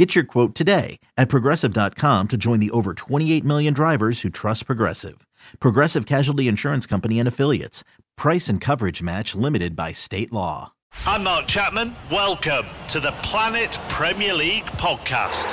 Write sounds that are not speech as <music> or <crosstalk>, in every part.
Get your quote today at progressive.com to join the over 28 million drivers who trust Progressive. Progressive Casualty Insurance Company and Affiliates. Price and coverage match limited by state law. I'm Mark Chapman. Welcome to the Planet Premier League podcast.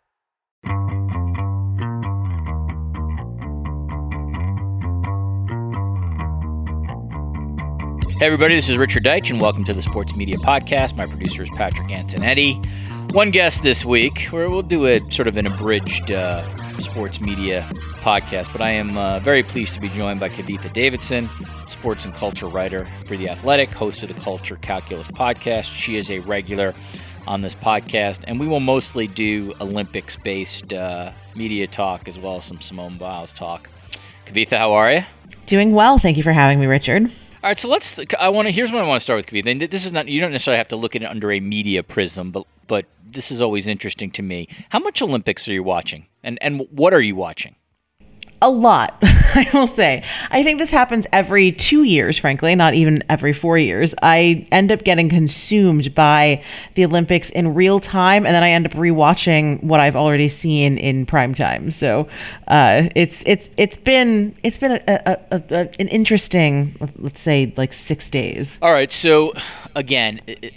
Hey everybody, this is Richard Deitsch, and welcome to the Sports Media Podcast. My producer is Patrick Antonetti. One guest this week, where we'll do a sort of an abridged uh, sports media podcast, but I am uh, very pleased to be joined by Kavitha Davidson, sports and culture writer for The Athletic, host of the Culture Calculus podcast. She is a regular on this podcast, and we will mostly do Olympics based uh, media talk as well as some Simone Biles talk. Kavitha, how are you? Doing well. Thank you for having me, Richard. All right, so let's. I want to. Here's what I want to start with, Kavitha. And this is not. You don't necessarily have to look at it under a media prism, but but this is always interesting to me. How much Olympics are you watching, and and what are you watching? A lot, <laughs> I will say. I think this happens every two years, frankly, not even every four years. I end up getting consumed by the Olympics in real time, and then I end up rewatching what I've already seen in prime time. So uh, it's it's it's been it's been a, a, a, a, an interesting, let's say, like six days. All right, so again. It,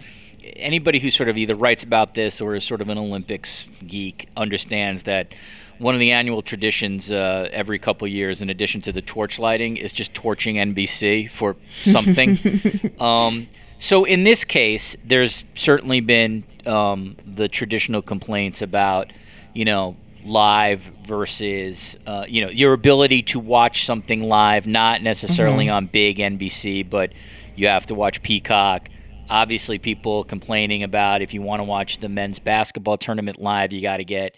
anybody who sort of either writes about this or is sort of an Olympics geek understands that one of the annual traditions uh, every couple years, in addition to the torch lighting, is just torching NBC for <laughs> something. um, so in this case, there's certainly been um, the traditional complaints about, you know, live versus, uh, you know, your ability to watch something live, not necessarily mm-hmm. on big NBC, but you have to watch Peacock. Obviously, people complaining about if you want to watch the men's basketball tournament live, you got to get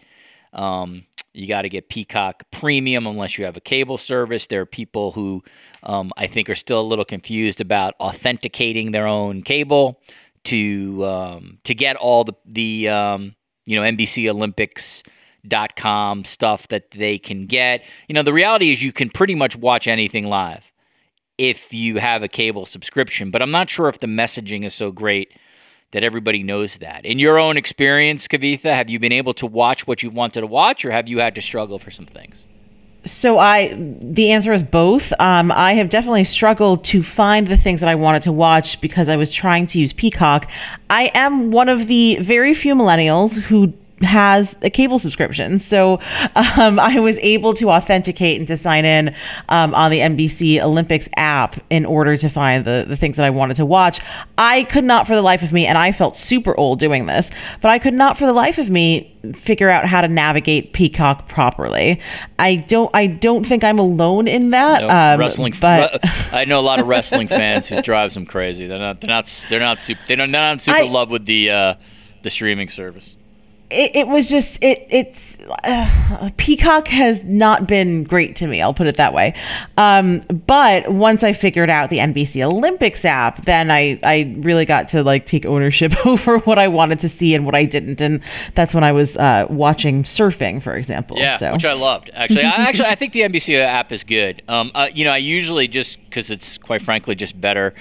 um, you got to get Peacock Premium unless you have a cable service. There are people who um, I think are still a little confused about authenticating their own cable to um, to get all the the um, you know NBC Olympics dot com stuff that they can get. You know, the reality is you can pretty much watch anything live if you have a cable subscription, but I'm not sure if the messaging is so great that everybody knows that. In your own experience, Kavitha, have you been able to watch what you wanted to watch, or have you had to struggle for some things? So I, the answer is both. Um, I have definitely struggled to find the things that I wanted to watch because I was trying to use Peacock. I am one of the very few millennials who has a cable subscription. So um, <laughs> I was able to authenticate and to sign in um, on the NBC Olympics app in order to find the, the things that I wanted to watch. I could not for the life of me, and I felt super old doing this, but I could not for the life of me figure out how to navigate Peacock properly. I don't I don't think I'm alone in that. No, um, wrestling, but I know a lot of <laughs> wrestling fans who drives them crazy. They're not they're not they're not super they're not super I, love with the uh, the streaming service it, it, was just it it's uh, peacock has not been great to me i'll put it that way um, but once i figured out the nbc olympics app then i i really got to like take ownership <laughs> over what i wanted to see and what i didn't and that's when i was uh, watching surfing for example yeah so. which i loved actually i actually i think the nbc app is good um, uh, you know i usually just because it's quite frankly just better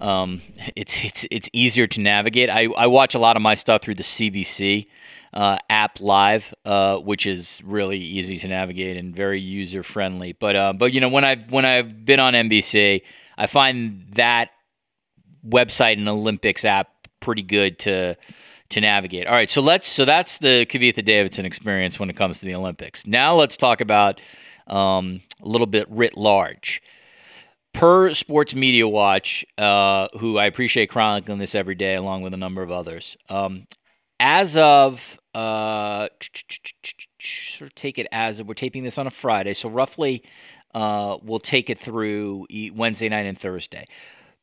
um, it's it's it's easier to navigate. I, I watch a lot of my stuff through the CBC uh, app live, uh, which is really easy to navigate and very user friendly. But uh, but you know when I've when I've been on NBC, I find that website and Olympics app pretty good to to navigate. All right, so let's so that's the Kavitha Davidson experience when it comes to the Olympics. Now let's talk about um, a little bit writ large. Per Sports Media Watch, uh, who I appreciate chronicling this every day, along with a number of others, um, as of uh, sort of take it as we're taping this on a Friday, so roughly uh, we'll take it through Wednesday night and Thursday.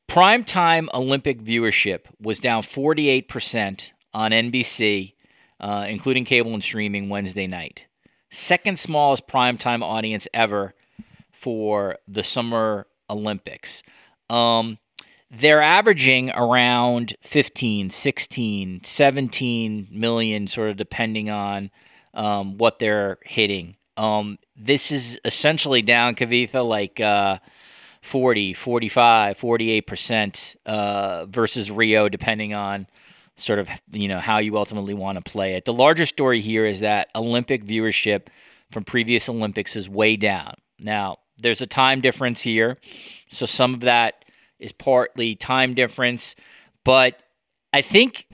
Primetime Olympic viewership was down 48% on NBC, uh, including cable and streaming Wednesday night. Second smallest primetime audience ever for the Summer Olympics. Um, they're averaging around 15, 16, 17 million, sort of depending on um, what they're hitting. Um, this is essentially down, Kavitha, like uh, 40, 45, 48% uh, versus Rio, depending on sort of you know how you ultimately want to play it. The larger story here is that Olympic viewership from previous Olympics is way down. Now, there's a time difference here, so some of that is partly time difference, but I think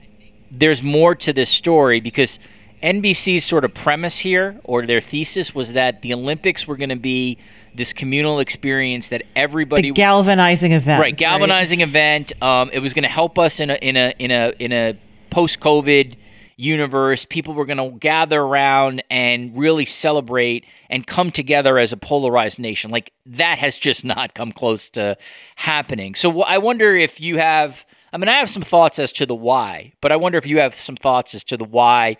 there's more to this story because NBC's sort of premise here or their thesis was that the Olympics were going to be this communal experience that everybody the galvanizing event right galvanizing right? event um, it was going to help us in a in a in a in a post covid universe. People were going to gather around and really celebrate and come together as a polarized nation. Like that has just <laughs> not come close to happening. So I wonder if you have. I mean, I have some thoughts as to the why, but I wonder if you have some thoughts as to the why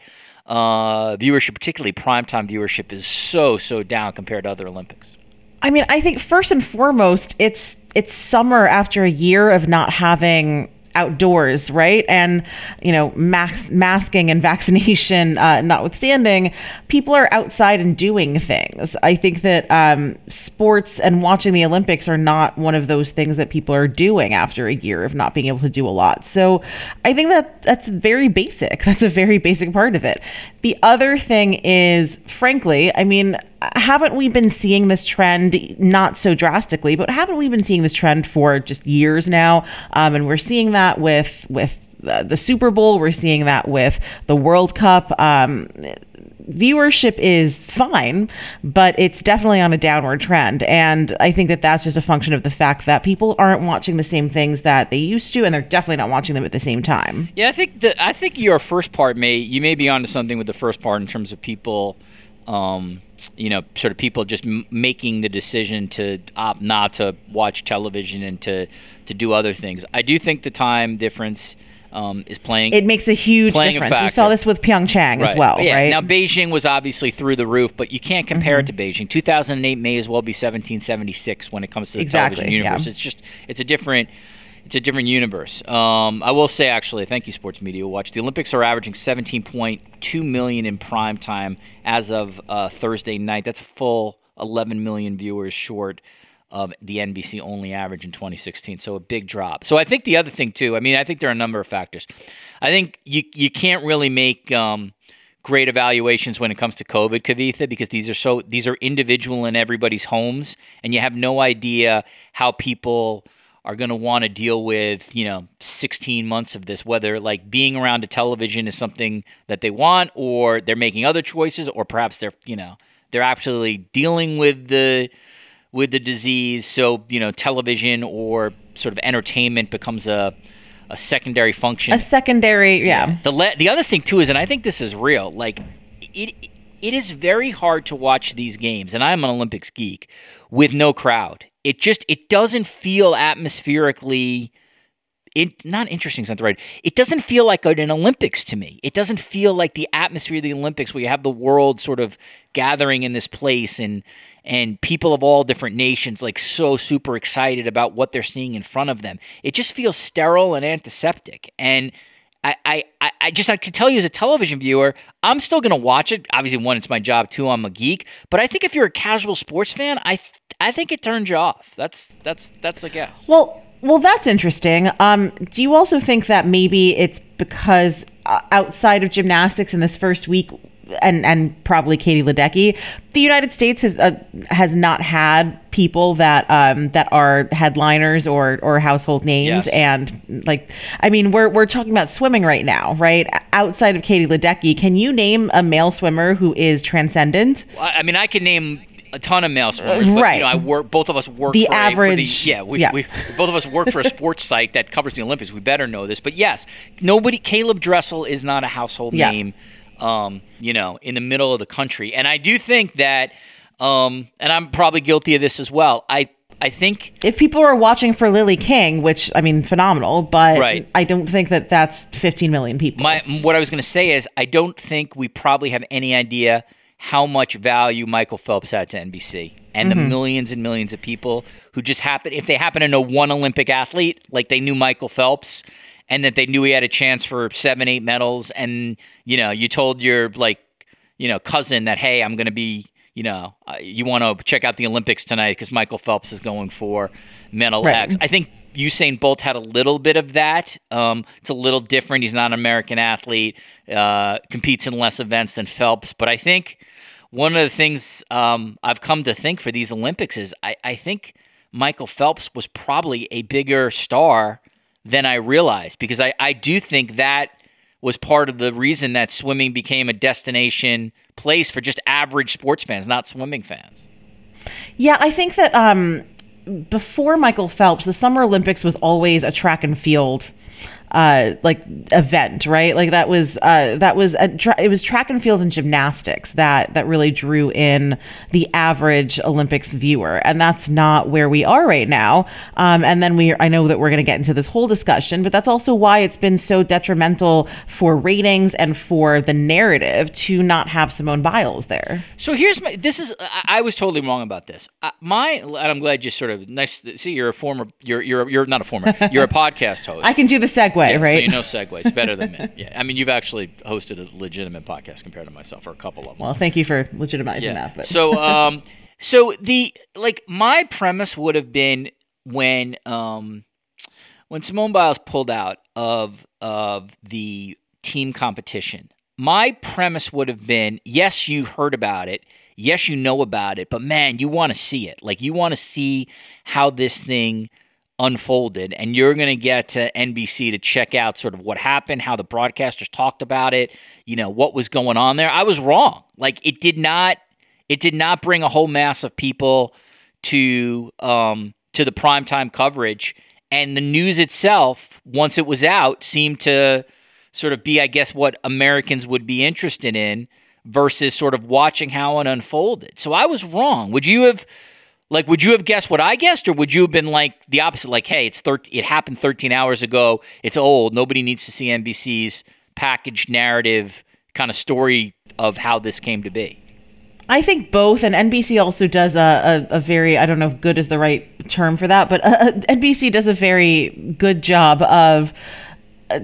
uh, viewership, particularly primetime viewership, is so so down compared to other Olympics. I mean, I think first and foremost, it's it's summer after a year of not having outdoors, right? And, you know, mask, masking and <laughs> vaccination uh, notwithstanding, people are outside and doing things. I think that um, sports and watching the Olympics are not one of those things that people are doing after a year of not being able to do a lot. So I think that that's very basic. <laughs> That's a very basic part of it. The other thing is, frankly, I mean, haven't we been seeing this trend not so drastically but haven't we been seeing this trend for just years now? Um, and we're seeing that with with uh, the super bowl we're seeing that with the world cup. Um, viewership is fine, but it's definitely on a downward trend. And I think that that's just a function of the fact that people aren't watching the same things that they used to, and they're definitely not watching them at the same time. Yeah, I think that I think your first part may you may be onto something with the first part in terms of people um, you know, sort of people just m- making the decision to opt not to watch television and to to do other things. I do think the time difference. Um, is playing. It makes a huge difference. A we saw this with Pyeongchang right. as well, yeah. right? Now Beijing was obviously through the roof, but you can't compare mm-hmm. it to Beijing. 2008 may as well be 1776 when it comes to the exactly, television universe. Yeah. It's just it's a different it's a different universe. Um, I will say, actually, thank you, Sports Media Watch. The Olympics are averaging 17.2 million in prime time as of uh, Thursday night. That's a full 11 million viewers short of the NBC only average in 2016. So a big drop. So I think the other thing too. I mean, I think there are a number of factors. I think you you can't really make um, great evaluations when it comes to COVID, Kavitha, because these are so these are individual in everybody's homes, and you have no idea how people are going to want to deal with, you know, 16 months of this, whether like being around a television is something that they want or they're making other choices or perhaps they're, you know, they're actually dealing with the with the disease. So, you know, television or sort of entertainment becomes a a secondary function. A secondary, yeah. The le- the other thing too is and I think this is real, like it it is very hard to watch these games and I'm an Olympics geek with no crowd it just it doesn't feel atmospherically it not interesting is not the right. It doesn't feel like an Olympics to me. It doesn't feel like the atmosphere of the Olympics where you have the world sort of gathering in this place and and people of all different nations like so super excited about what they're seeing in front of them. It just feels sterile and antiseptic. And I, I, I just I can tell you as a television viewer, I'm still gonna watch it. Obviously, one, it's my job. Two, I'm a geek. But I think if you're a casual sports fan, I I think it turns you off. That's that's that's a guess. Well, well, that's interesting. Um, do you also think that maybe it's because uh, outside of gymnastics in this first week, and and probably Katie Ledecky, the United States has uh, has not had people that um, that are headliners or or household names, yes. and like I mean, we're we're talking about swimming right now, right? Outside of Katie Ledecky, can you name a male swimmer who is transcendent? I mean, I can name a ton of male swimmers, but right. you know, I work. Both of us work The for a- for average- yeah, we, yeah. we both of us work for a <laughs> sports site that covers the Olympics. We better know this, but yes, nobody. Caeleb Dressel is not a household Yeah. name, um, you know, in the middle of the country, and I do think that, um, and I'm probably guilty of this as well. I I think if people are watching for Lily King, which I mean, phenomenal, but Right. I don't think that that's 15 million people. My what I was going to say is I don't think we probably have any idea how much value Michael Phelps had to NBC and the millions and millions of people who just happen if they happen to know one Olympic athlete like they knew Michael Phelps and that they knew he had a chance for 7 8 medals and you know you told your like you know cousin that hey I'm going to be you know uh, you want to check out the Olympics tonight cuz Michael Phelps is going for medal Right. X I think Usain Bolt had a little bit of that. Um, it's a little different. He's not an American athlete. Uh, competes in less events than Phelps. But I think one of the things um, I've come to think for these Olympics is I, I think Michael Phelps was probably a bigger star than I realized because I, I do think that was part of the reason that swimming became a destination place for just average sports fans, not swimming fans. Yeah, I think that um, before Michael Phelps, the Summer Olympics was always a track and field uh like event right like that was uh that was a tra- it was track and field and gymnastics that that really drew in the average olympics viewer and that's not where we are right now um and then we i know that we're going to get into this whole discussion but that's also why it's been so detrimental for ratings and for the narrative to not have simone biles there So here's my. This is. I, I was totally wrong about this. Uh, my, and I'm glad you sort of nice. See, you're a former. You're you're you're not a former. You're a <laughs> podcast host. i can do the segue Yeah, right So you know <laughs> segues better than me. Yeah. I mean, you've actually hosted a legitimate podcast compared to myself, or a couple of them. well thank you for legitimizing yeah. that but So <laughs> um, so the like my premise would have been when um when Simone Biles pulled out of of the team competition, my premise would have been yes, you heard about it. Yes, you know about it, but man, you want to see it. Like you want to see how this thing unfolded and you're going to get to NBC to check out sort of what happened, how the broadcasters talked about it, you know, what was going on there. I was wrong. Like it did not it did not bring a whole mass of people to um to the primetime coverage and the news itself once it was out seemed to sort of be I guess what Americans would be interested in versus sort of watching how it unfolded. So I was wrong. Would you have like, would you have guessed what I guessed, or would you have been like the opposite? Like, hey, it's 13, it happened 13 hours ago. It's old. Nobody needs to see NBC's packaged narrative kind of story of how this came to be. I think both, and NBC also does a, a, a very, I don't know if good is the right term for that, but uh, NBC does a very good job of uh,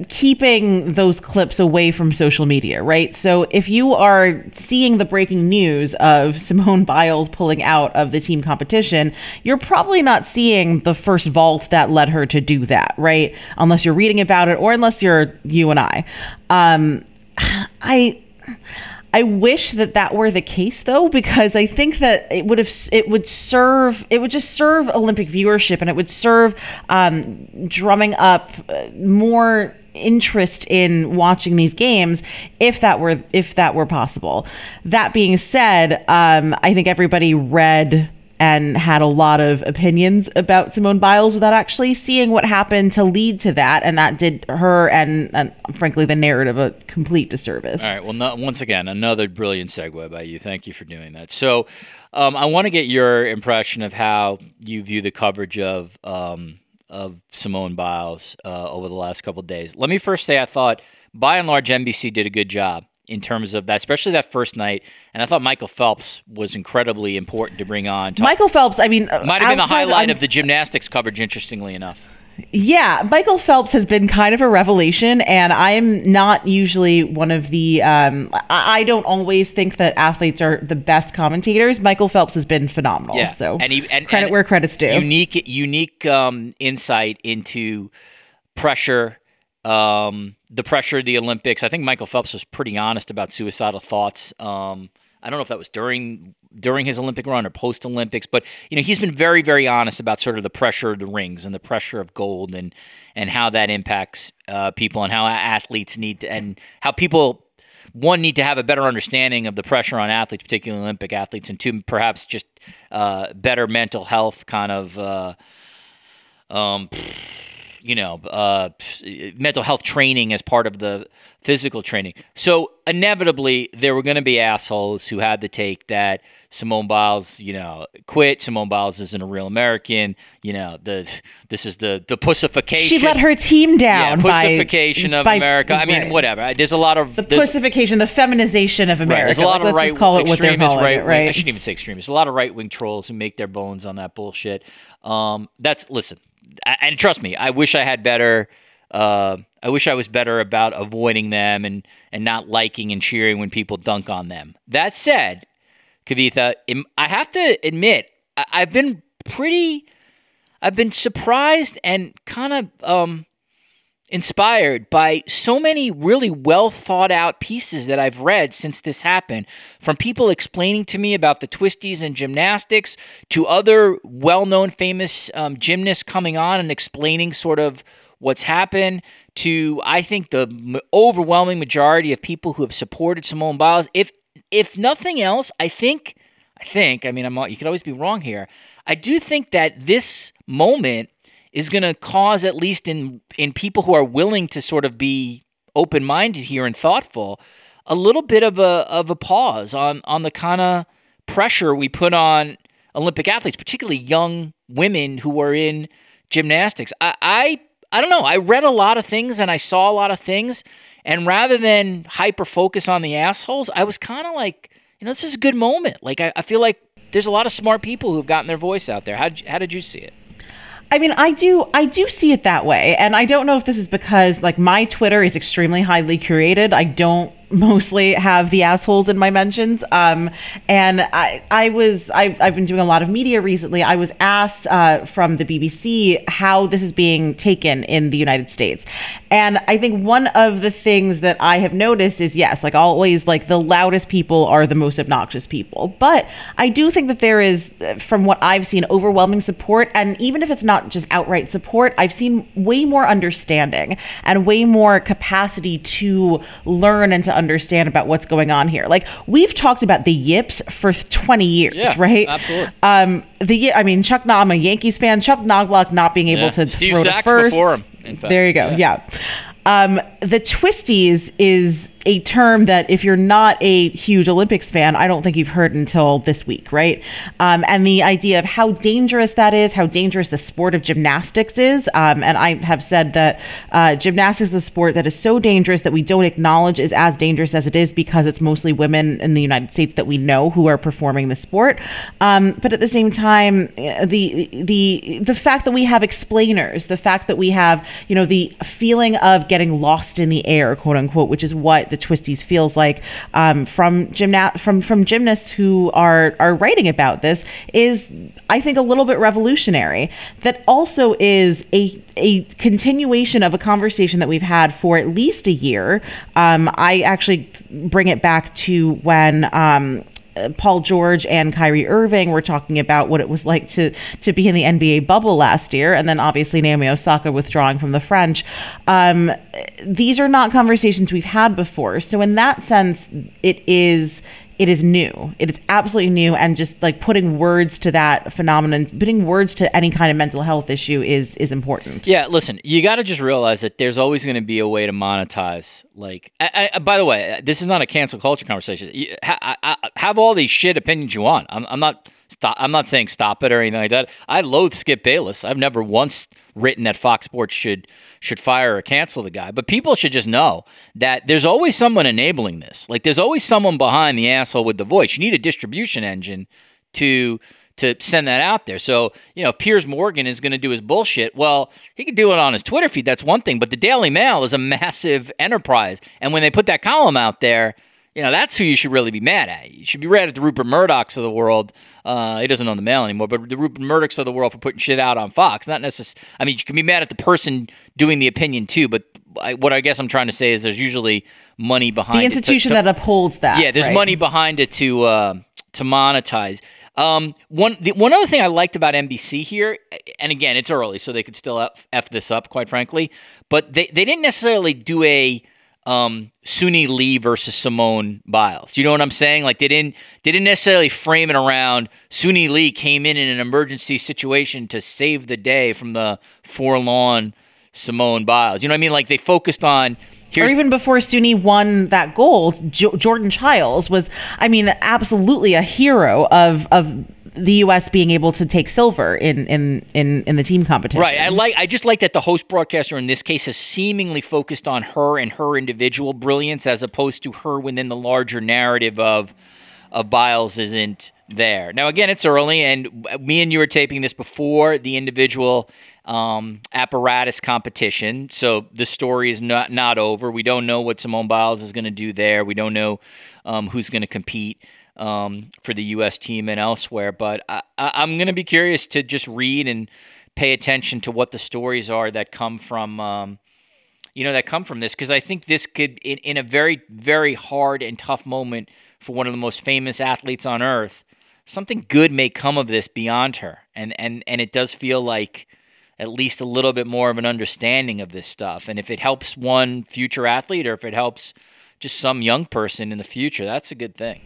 keeping those clips away from social media, right? So if you are seeing the breaking news of <laughs> Simone Biles pulling out of the team competition, you're probably not seeing the first vault that led her to do that, right? Unless you're reading about it or unless you're you and I. Um, <sighs> I. I wish that that were the case though, because I think that it would have it would serve it would just serve Olympic viewership and it would serve um, drumming up uh, more interest in watching these games if that were if that were possible. That being said, um, I think everybody read and had a lot of opinions about Simone Biles without actually seeing what happened to lead to that, and that did her and, and frankly the narrative a complete disservice. All right. Well, once again, another brilliant segue by you. Thank you for doing that. So, um, I want to get your impression of how you view the coverage of um, of Simone Biles uh, over the last couple days. Let me first say, I thought by and large NBC did a good job in terms of that, especially that first night. And I thought Michael Phelps was incredibly important to bring on. Talk- Michael Phelps, I mean, might have been the highlight I'm of the gymnastics coverage. Interestingly enough. Yeah, Michael Phelps has been kind of a revelation, and I'm not usually one of the. Um, I I don't always think that athletes are the best commentators. Michael Phelps has been phenomenal. Yeah, So and, he, and credit and where credit's due. Unique, unique um, insight into pressure, um, the pressure of the Olympics. I think Michael Phelps was pretty honest about suicidal thoughts. Um, I don't know if that was during during his Olympic run or post Olympics, but you know he's been very, very honest about sort of the pressure of the rings and the pressure of gold and and how that impacts uh, people and how athletes need to and how people one need to have a better understanding of the pressure on athletes, particularly Olympic athletes, and two perhaps just uh, better mental health kind of. Uh, um, you know, uh, mental health training as part of the physical training. So inevitably, there were going to be assholes who had to take that Simone Biles, you know, quit. Simone Biles isn't a real American. You know, the this is the the pussification. She let her team down. Yeah, pussification by, of by, America. I mean, right. whatever. There's a lot of The pussification, the feminization of Right. America. There's a lot Like, of let's right. Just call it what they're calling right, it. Right. I shouldn't even say extremists. A lot of right wing trolls who make their bones on that bullshit. Um, that's listen, and trust me, I wish I had better. Uh, I wish I was better about avoiding them and and not liking and cheering when people dunk on them. That said, Kavitha, I have to admit I, I've been pretty. I've been surprised and kind of um, inspired by so many really well thought out pieces that I've read since this happened from people explaining to me about the twisties and gymnastics to other well known famous um, gymnasts coming on and explaining sort of what's happened to I think the overwhelming majority of people who have supported Simone Biles. If if nothing else I think I think I mean I'm you could always be wrong here. I do think that this moment is going to cause at least in in people who are willing to sort of be open-minded here and thoughtful a little bit of a of a pause on on the kind of pressure we put on Olympic athletes particularly young women who are in gymnastics. I I, I don't know. I read a lot of things and I saw a lot of things and rather than hyper focus on the assholes I was kind of like you know this is a good moment. Like I, I feel like there's a lot of smart people who've gotten their voice out there. How how did you see it I mean, I do, I do see it that way, and I don't know if this is because like my Twitter is extremely highly curated. I don't mostly have the assholes in my mentions. Um, and I, I was, I, I've been doing a lot of media recently. I was asked uh, from the BBC how this is being taken in the United States, and I think one of the things that I have noticed is yes, like always, like the loudest people are the most obnoxious people. But I do think that there is, uh, from what I've seen, overwhelming support, and even if it's not just outright support, I've seen way more understanding and way more capacity to learn and to understand about what's going on here. Like we've talked about the yips for 20 years, Yeah, right? absolutely. Um, the I mean, Chuck. I'm a Yankees fan. Chuck Knobloch not being able Yeah. to Steve throw to first. him. There you go. Yeah. Yeah. Um, the twisties is a term that if you're not a huge Olympics fan, I don't think you've heard until this week, right? Um, and the idea of how dangerous that is, how dangerous the sport of gymnastics is. Um, and I have said that uh, gymnastics is a sport that is so dangerous that we don't acknowledge is as dangerous as it is because it's mostly women in the United States that we know who are performing the sport. Um, but at the same time, uh, the the the fact that we have explainers, the fact that we have you know the feeling of getting lost in the air, quote unquote, which is what the twisties feels like um, from gymna- from from gymnasts who are are writing about this is I think a little bit revolutionary. That also is a a continuation of a conversation that we've had for at least a year. Um, I actually bring it back to when. Um, Paul George and Kyrie Irving were talking about what it was like to to be in the NBA bubble last year, and then obviously Naomi Osaka withdrawing from the French. Um, these are not conversations we've had before, so in that sense, it is it is new. It is absolutely new, and just like putting words to that phenomenon, putting words to any kind of mental health issue is is important. Yeah, listen, you got to just realize that there's always going to be a way to monetize. Like, I, I, uh, by the way, this is not a cancel culture conversation. You, ha, I, I, have all these shit opinions you want. I'm, I'm not stop. I'm not saying stop it or anything like that. I loathe Skip Bayless. I've never once written that Fox Sports should should fire or cancel the guy. But people should just know that there's always someone enabling this. Like, there's always someone behind the asshole with the voice. You need a distribution engine to to send that out there. So, you know, if Piers Morgan is going to do his bullshit, well, he can do it on his Twitter feed. That's one thing. But the Daily Mail is a massive enterprise. And when they put that column out there, you know, that's who you should really be mad at. You should be mad at the Rupert Murdochs of the world. Uh, he doesn't own the Mail anymore, but the Rupert Murdochs of the world for putting shit out on Fox. Not necessarily. I mean, you can be mad at the person doing the opinion too, but I, what I guess I'm trying to say is there's usually money behind The it to- institution to- that upholds that. yeah, there's right? money behind it to uh, to monetize. Um, one the, one other thing I liked about NBC here, and again, it's early, so they could still f, f this up, quite frankly. But they, they didn't necessarily do a um, Suni Lee versus Simone Biles. You know what I'm saying? Like they didn't they didn't necessarily frame it around Suni Lee came in in an emergency situation to save the day from the forlorn Simone Biles. You know what I mean? Like they focused on Here's, or even before Suni won that gold, jo- Jordan Chiles was, I mean, absolutely a hero of of the U.S. being able to take silver in in in, in the team competition. Right. I like. I just like that the host broadcaster in this case has seemingly focused on her and her individual brilliance as opposed to her within the larger narrative of of Biles isn't there. Now again, it's early, and me and you were taping this before the individual um, apparatus competition. So the story is not not over. We don't know what Simone Biles is going to do there. We don't know um, who's going to compete um, for the U.S. team and elsewhere. But I, am going to be curious to just read and pay attention to what the stories are that come from. Um, you know that come from this because I think this could, in, in a very, very hard and tough moment for one of the most famous athletes on earth, something good may come of this beyond her, and and and it does feel like at least a little bit more of an understanding of this stuff. And if it helps one future athlete or if it helps just some young person in the future, that's a good thing.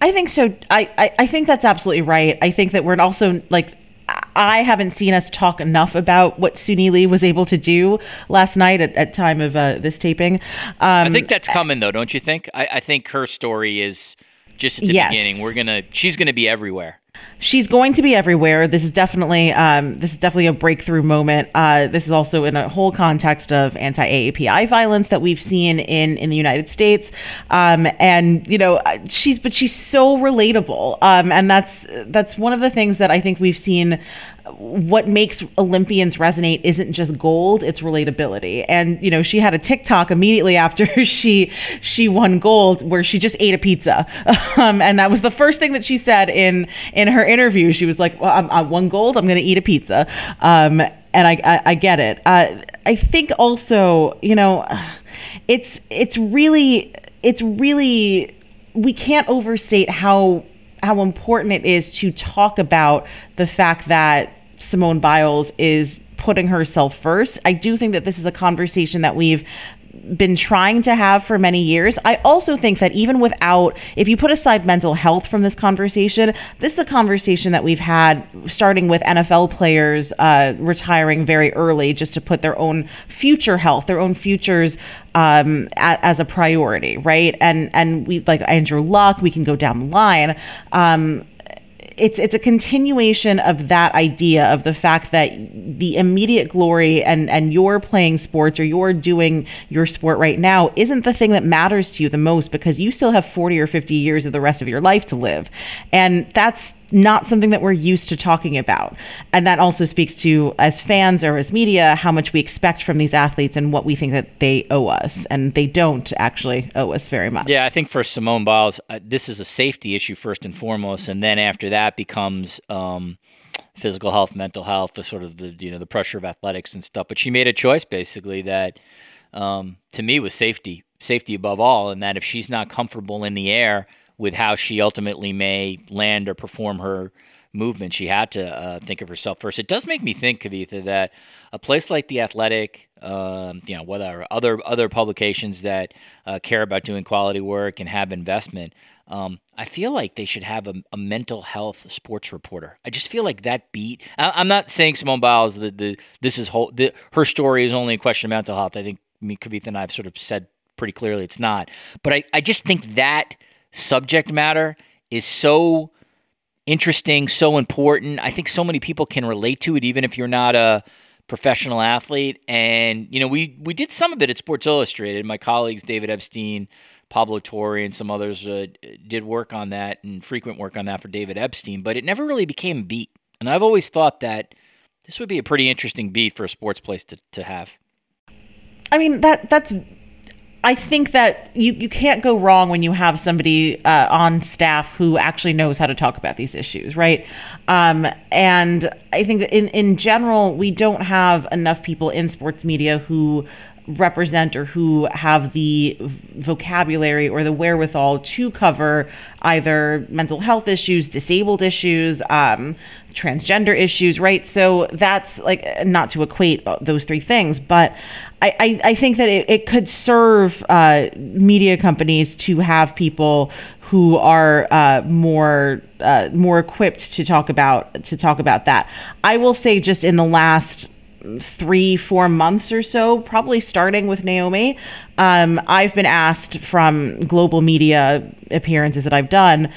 I think so. I, I, I think that's absolutely right. I think that we're also like I haven't seen us talk enough about what Suni Lee was able to do last night at, at time of uh, this taping. Um, I think that's coming though, don't you think? I, I think her story is just at the yes. beginning. We're gonna she's gonna be everywhere she's going to be everywhere. This is definitely um, this is definitely a breakthrough moment. Uh, this is also in a whole context of anti-AAPI violence that we've seen in in the United States, um, and you know she's but she's so relatable, um, and that's that's one of the things that I think we've seen what makes Olympians resonate isn't just gold, it's relatability. And you know, she had a TikTok immediately <laughs> after she she won gold where she just ate a pizza. <laughs> Um, and that was the first thing that she said in in her interview. She was like, "Well, I won gold. I'm going to eat a pizza." Um, and I, I, I get it. Uh, I think also, you know, it's it's really it's really we can't overstate how how important it is to talk about the fact that Simone Biles is putting herself first. I do think that this is a conversation that we've been trying to have for many years. I also think that even without, if you put aside mental health from this conversation, this is a conversation that we've had starting with NFL players uh, retiring very early just to put their own future health, their own futures um, a, as a priority, right? And and we like Andrew Luck, we can go down the line. Um, it's it's a continuation of that idea of the fact that the immediate glory and and you're playing sports or you're doing your sport right now isn't the thing that matters to you the most because you still have 40 or 50 years of the rest of your life to live. And that's not something that we're used to talking about. And that also speaks to, as fans or as media, how much we expect from these athletes and what we think that they owe us. And they don't actually owe us very much. Yeah, I think for Simone Biles, uh, this is a safety issue first and foremost. And then after that becomes. Um, physical health, mental health, the sort of the you know the pressure of athletics and stuff. But she made a choice basically that um, to me was safety, safety above all, and that if she's not comfortable in the air, with how she ultimately may land or perform her movement. She had to uh, think of herself first. It does make me think, Kavitha, that a place like the Athletic, um, you know, whether other other publications that uh, care about doing quality work and have investment, um, I feel like they should have a, a, mental health sports reporter. I just feel like that beat. I, am not saying Simone Biles the, the this is whole the, her story is only a question of mental health. I think me, Kavitha, and I have sort of said pretty clearly it's not. But I, I just think that subject matter is so interesting, so important. I think so many people can relate to it, even if you're not a professional athlete. And you know, we we did some of it at Sports Illustrated. My colleagues David Epstein, Pablo Torre, and some others uh, did work on that and frequent work on that for David Epstein. But it never really became beat. And I've always thought that this would be a pretty interesting beat for a sports place to, to have. I mean that that's I think that you, you can't go wrong when you have somebody uh, on staff who actually knows how to talk about these issues, right? Um, and I think that in, in general, we don't have enough people in sports media who represent or who have the vocabulary or the wherewithal to cover either mental health issues, disabled issues, um, transgender issues, right? So that's like not to equate those three things, but I, I, I think that it, it could serve uh, media companies to have people who are uh, more uh, more equipped to talk about to talk about that. I will say, just in the last three four months or so, probably starting with Naomi, um, I've been asked from global media appearances that I've done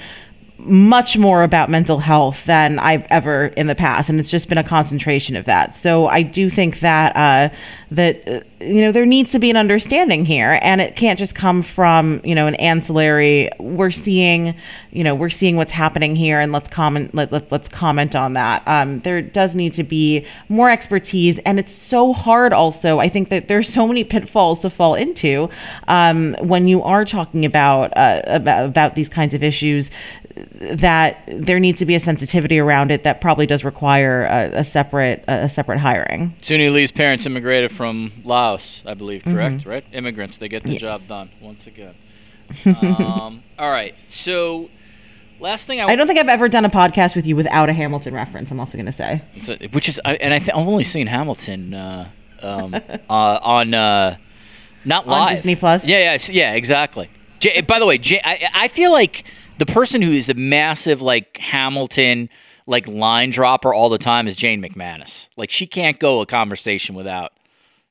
much more about mental health than I've ever in the past, and it's just been a concentration of that. So I do think that uh, that uh, you know there needs to be an understanding here, and it can't just come from you know an ancillary. We're seeing you know we're seeing what's happening here, and let's comment let, let us comment on that. Um, there does need to be more expertise, and it's so hard. Also, I think that there's so many pitfalls to fall into um, when you are talking about, uh, about about these kinds of issues that there needs to be a sensitivity around it that probably does require a, a separate a separate hiring. Suni Lee's parents immigrated from Laos, I believe, correct? Mm-hmm. Right? Immigrants, they get the yes. job done once again. <laughs> um, all right, so last thing I, w- I don't think I've ever done a podcast with you without a Hamilton reference. I'm also going to say, a, which is, I, and I th- I've only seen Hamilton uh, um, <laughs> uh, on uh, not live on Disney Plus. Yeah, yeah, yeah, exactly. J- by the way, J- I, I feel like the person who is the massive like Hamilton like line dropper all the time is Jane McManus. Like she can't go a conversation without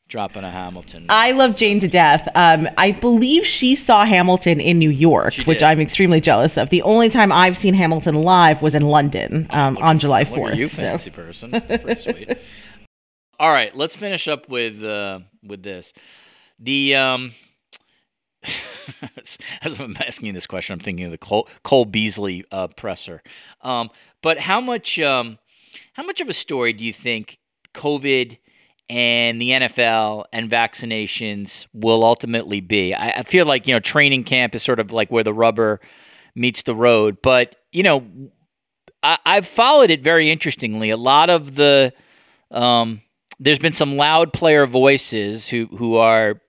dropping a Hamilton. I love Jane to death. Um, I believe she saw Hamilton in New York, which I'm extremely jealous of. The only time I've seen Hamilton live was in London um, oh, on July 4th. you fancy person. Pretty sweet. <laughs> All right, let's finish up with uh, with this. The um, as I'm asking this question, I'm thinking of the Cole, Cole Beasley uh, presser. Um, but how much um, how much of a story do you think COVID and the NFL and vaccinations will ultimately be? I, I feel like you know training camp is sort of like where the rubber meets the road, but you know I, I've followed it very interestingly. A lot of the um, there's been some loud player voices who who are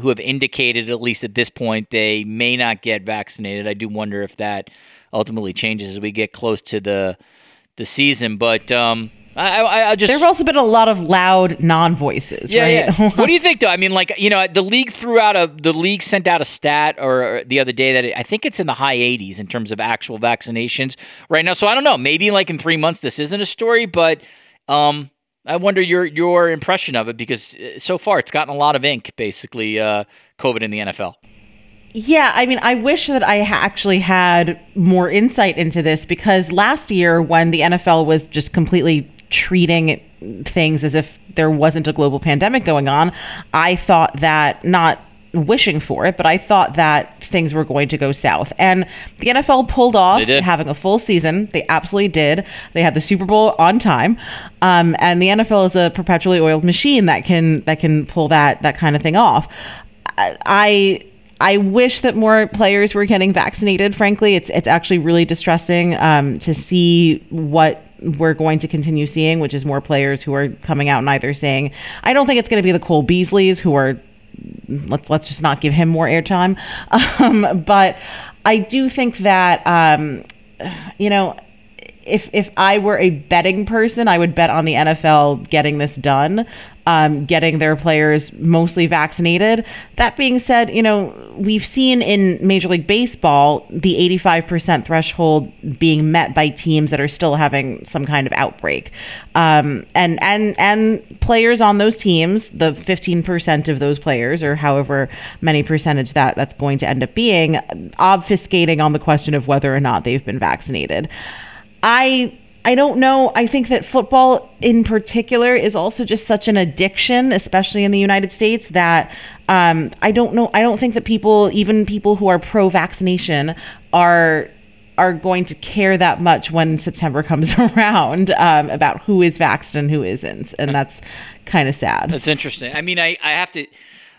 who have indicated, at least at this point, they may not get vaccinated. I do wonder if that ultimately changes as we get close to the the season. But um, I, I, I just there've also been a lot of loud non voices. Yeah, right? yeah. <laughs> what do you think, though? I mean, like you know, the league threw out a the league sent out a stat or, or the other day that it, I think it's in the high 80s in terms of actual vaccinations right now. So I don't know. Maybe like in three months this isn't a story, but um, I wonder your your impression of it because uh, so far it's gotten a lot of ink, basically, uh, COVID in the NFL. Yeah, I mean, I wish that I actually had more insight into this because last year, when the NFL was just completely treating things as if there wasn't a global pandemic going on, I thought that not wishing for it, but I thought that things were going to go south. And the NFL pulled off having a full season. They absolutely did. They had the Super Bowl on time. Um, and the NFL is a perpetually oiled machine that can that can pull that that kind of thing off. I I wish that more players were getting vaccinated. Frankly, it's it's actually really distressing um, to see what we're going to continue seeing, which is more players who are coming out and either saying, I don't think it's going to be the Cole Beasleys who are let's let's just not give him more airtime. <laughs> Um, but I do think that um, you know if if I were a betting person, I would bet on the NFL getting this done um, getting their players mostly vaccinated. That being said, you know, we've seen in Major League Baseball the 85% threshold being met by teams that are still having some kind of outbreak. Um, and, and, and players on those teams, the 15% of those players, or however many percentage that that's going to end up being, obfuscating on the question of whether or not they've been vaccinated. I I don't know. I think that football in particular is also just such an addiction, especially in the United States, that um, I don't know. I don't think that people, even people who are pro vaccination, are are going to care that much when September <laughs> comes around um, about who is vaxxed and who isn't, and that's kind of sad. That's interesting. I mean, I, I have to.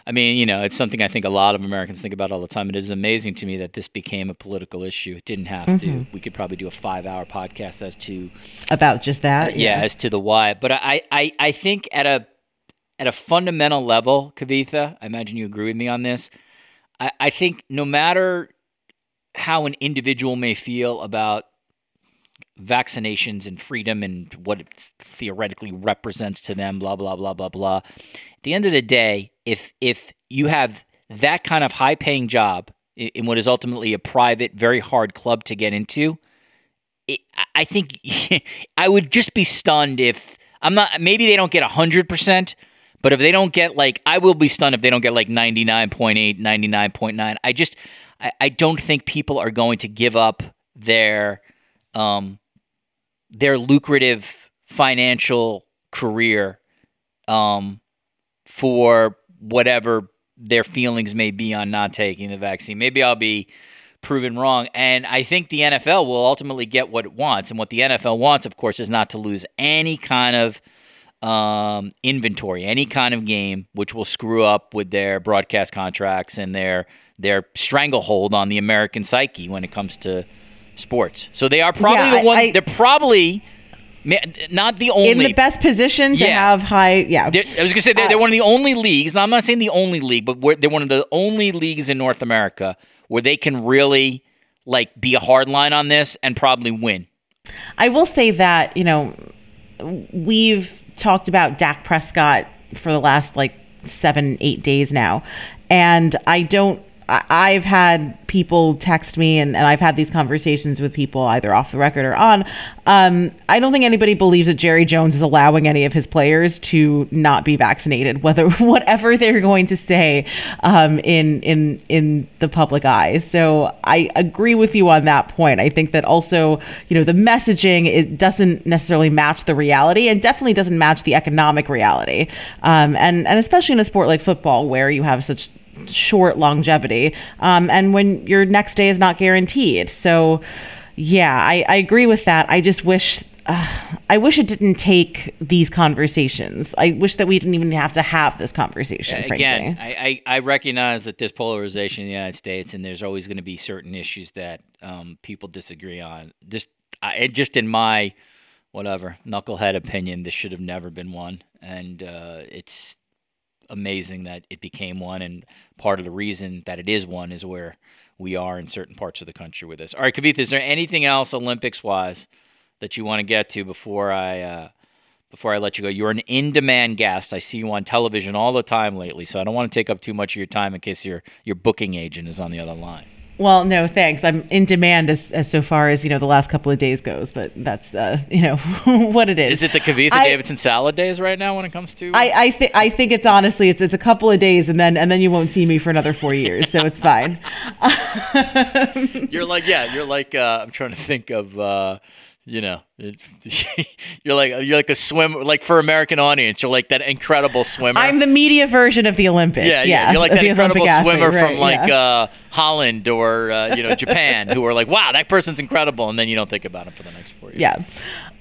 I mean, you know, it's something I think a lot of Americans think about all the time. It is amazing to me that this became a political issue. It didn't have mm-hmm. to. We could probably do a five-hour podcast as to about just that. Uh, yeah, yeah, as to the why. But I, I, I think at a at a fundamental level, Kavitha, I imagine you agree with me on this. I, I think no matter how an individual may feel about vaccinations and freedom and what it theoretically represents to them, blah blah blah blah blah. At the end of the day, if if you have that kind of high paying job in, what is ultimately a private, very hard club to get into, it, I think <laughs> I would just be stunned if I'm not. Maybe they don't get hundred percent. But if they don't get like, I will be stunned if they don't get like 99.8, 99.9. I just, I, I don't think people are going to give up their, um, their lucrative financial career, um, for whatever their feelings may be on not taking the vaccine. Maybe I'll be proven wrong. And I think the NFL will ultimately get what it wants. And what the NFL wants, of course, is not to lose any kind of um, inventory, any kind of game, which will screw up with their broadcast contracts and their their stranglehold on the American psyche when it comes to sports. So they are probably Yeah, the one. I- they're probably not the only in the best position to Yeah. have high. Yeah, they're, I was gonna say they're, they're one of the only leagues. Now I'm not saying the only league, but we're, they're one of the only leagues in North America where they can really like be a hard line on this and probably win. I will say that, you know, we've talked about Dak Prescott for the last like seven, eight days now. And I don't, I've had people text me and, and I've had these conversations with people either off the record or on. Um, I don't think anybody believes that Jerry Jones is allowing any of his players to not be vaccinated, <laughs> whether whatever they're going to say um, in in in the public eye. So I agree with you on that point. I think that also, you know, the messaging it doesn't necessarily match the reality, and definitely doesn't match the economic reality. Um, and and especially in a sport like football, where you have such short longevity, um, and when your next day is not guaranteed. So, yeah, I, I agree with that. I just wish. Uh, I wish it didn't take these conversations. I wish that we didn't even have to have this conversation. Again, frankly. I, I, I recognize that there's polarization in the United States, and there's always going to be certain issues that um, people disagree on. Just, I, it just in my whatever knucklehead opinion, this should have never been one, and uh, it's amazing that it became one. And part of the reason that it is one is where we are in certain parts of the country with this. All right, Kavitha, is there anything else Olympics wise that you want to get to before I? Uh, before I let you go, you're an in-demand guest. I see you on television all the time lately, so I don't want to take up too much of your time in case your your booking agent is on the other line. Well, no, thanks. I'm in demand as, as so far as you know the last couple of days goes, but that's uh, <laughs> you know <laughs> what it is. Is it the Kavitha I- Davidson salad days right now when it comes to? I, I think I think it's honestly it's it's a couple of days and then and then you won't see me for another four years, so it's fine. <laughs> you're like yeah, you're like uh, I'm trying to think of. Uh, you know, it, <laughs> you're like you're like a swim like for American audience. You're like that incredible swimmer. I'm the media version of the Olympics. yeah, Yeah, yeah, You're like that the incredible Olympic athlete, swimmer from right, like yeah. uh, Holland or uh, you know Japan, who are like, wow, that person's incredible, and then you don't think about him for the next four years. Yeah.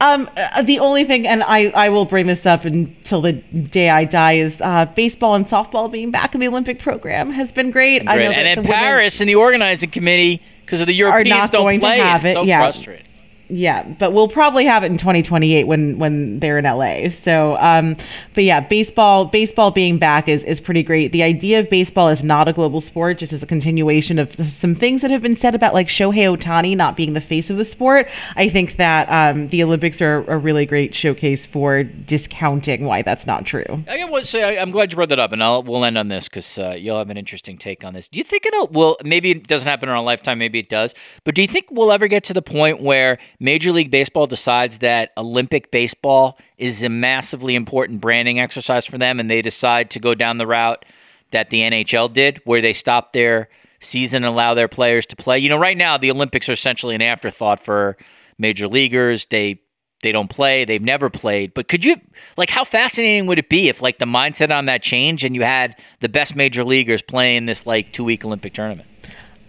Um, uh, the only thing, and I, I will bring this up until the day I die, is uh, baseball and softball being back in the Olympic program has been great. I Great. know that and women- Paris and the organizing committee, because of the Europeans not don't going to play have It's it, so yeah. frustrating. Yeah, but we'll probably have it in 2028 when when they're in LA. So, um, but yeah, baseball baseball being back is is pretty great. The idea of baseball is not a global sport, just as a continuation of some things that have been said about like Shohei Ohtani not being the face of the sport. I think that um, the Olympics are a really great showcase for discounting why that's not true. I to say I'm glad you brought that up, and I'll, we'll end on this because uh, you'll have an interesting take on this. Do you think it'll? Well, maybe it doesn't happen in our lifetime. Maybe it does. But do you think we'll ever get to the point where Major League Baseball decides that Olympic baseball is a massively important branding exercise for them, and they decide to go down the route that the NHL did, where they stop their season and allow their players to play? You know, right now the Olympics are essentially an afterthought for major leaguers. They they don't play they've never played but could you like how fascinating would it be if like the mindset on that change and you had the best major leaguers playing this like two week olympic tournament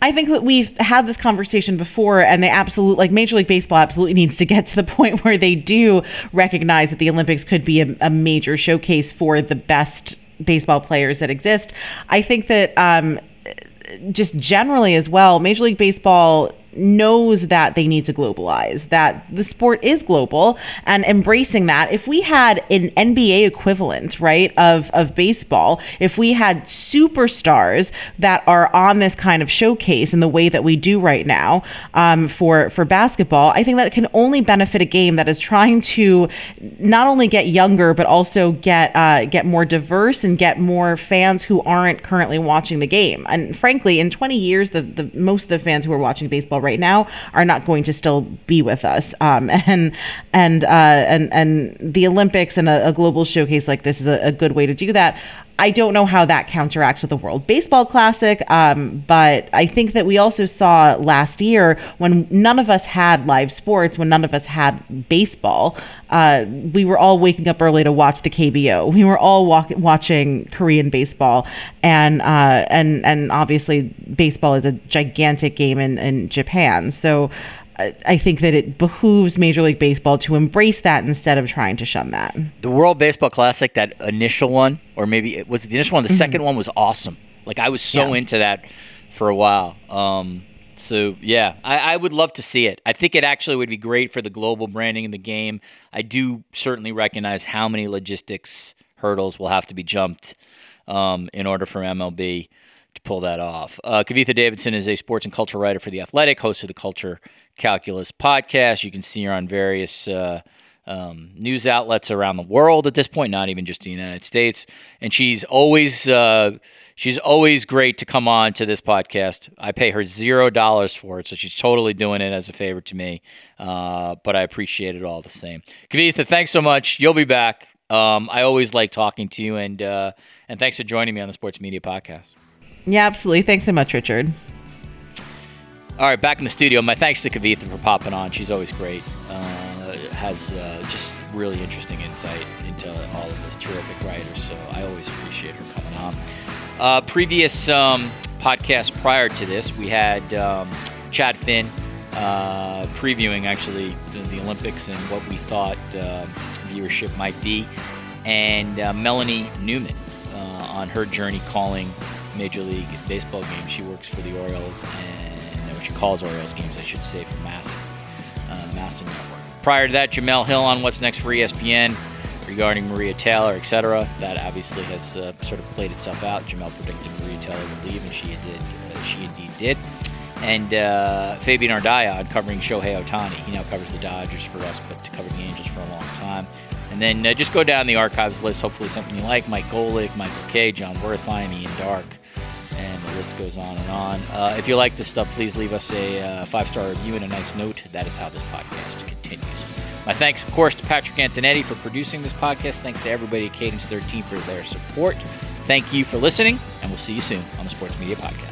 I think that we've had this conversation before, and they absolutely, like Major League Baseball, absolutely <laughs> needs to get to the point where they do recognize that the Olympics could be a, a major showcase for the best baseball players that exist. I think that um, just generally as well, Major League Baseball knows that they need to globalize, that the sport is global and embracing that. If we had an NBA equivalent, right, of, of baseball, if we had superstars that are on this kind of showcase in the way that we do right now um, for, for basketball, I think that can only benefit a game that is trying to not only get younger, but also get, uh, get more diverse and get more fans who aren't currently watching the game. And frankly, in 20 years, the, the most of the fans who are watching baseball right now are not going to still be with us. Um, <laughs> and and uh, and and the Olympics and a, a global showcase like this is a, a good way to do that. I don't know how that counteracts with the World Baseball Classic, um, but I think that we also saw last year when none of us had live sports, when none of us had baseball, uh, we were all waking up early to watch the KBO. <laughs> We were all walk- watching Korean baseball, and uh, and and obviously baseball is a gigantic game in, in Japan. So I think that it behooves Major League Baseball to embrace that instead of trying to shun that. The World Baseball Classic, that initial one, or maybe it was the initial one, the mm-hmm. second one was awesome. Like I was so yeah. into that for a while. Um, so yeah, I, I, would love to see it. I think it actually would be great for the global branding in the game. I do certainly recognize how many logistics hurdles will have to be jumped um, in order for MLB to pull that off. Uh, Kavitha Davidson is a sports and culture writer for The Athletic, host of the Culture Calculus podcast. You can see her on various uh, um, news outlets around the world at this point, not even just the United States. And she's always uh, she's always great to come on to this podcast. I pay her zero dollars for it, so she's totally doing it as a favor to me. Uh, but I appreciate it all the same. Kavitha, thanks so much. You'll be back. Um, I always like talking to you, and uh, and thanks for joining me on the Sports Media Podcast. Yeah, absolutely. Thanks so much, Richard. All right, back in the studio. My thanks to Kavitha for popping on. She's always great. Uh, has uh, just really interesting insight into all of this terrific writers. So I always appreciate her coming on. Uh, previous um, podcast prior to this, we had um, Chad Finn uh, previewing actually the, the, Olympics and what we thought uh, viewership might be, and uh, Melanie Newman on her journey calling Major League Baseball games. She works for the Orioles and what she calls Orioles games, I should say, for MASN, uh, Network. Prior to that, Jemele Hill on What's Next for ESPN regarding Maria Taylor, etc. That obviously has uh, sort of played itself out. Jemele predicted Maria Taylor would leave, and she did. Uh, she indeed did. And uh, Fabian Ardaya covering Shohei Ohtani. He now covers the Dodgers for us, but to cover the Angels for a long time. And then uh, just go down the archives list. Hopefully, something you like. Mike Golic, Michael Kay, Jon Wertheim, Ian Darke and the list goes on and on. Uh, if you like this stuff, please leave us a uh, five star review and a nice note. That is how this podcast continues. My thanks, of course, to Patrick Antonetti for producing this podcast. Thanks to everybody at Cadence 13 for their support. Thank you for listening, and we'll see you soon on the Sports Media Podcast.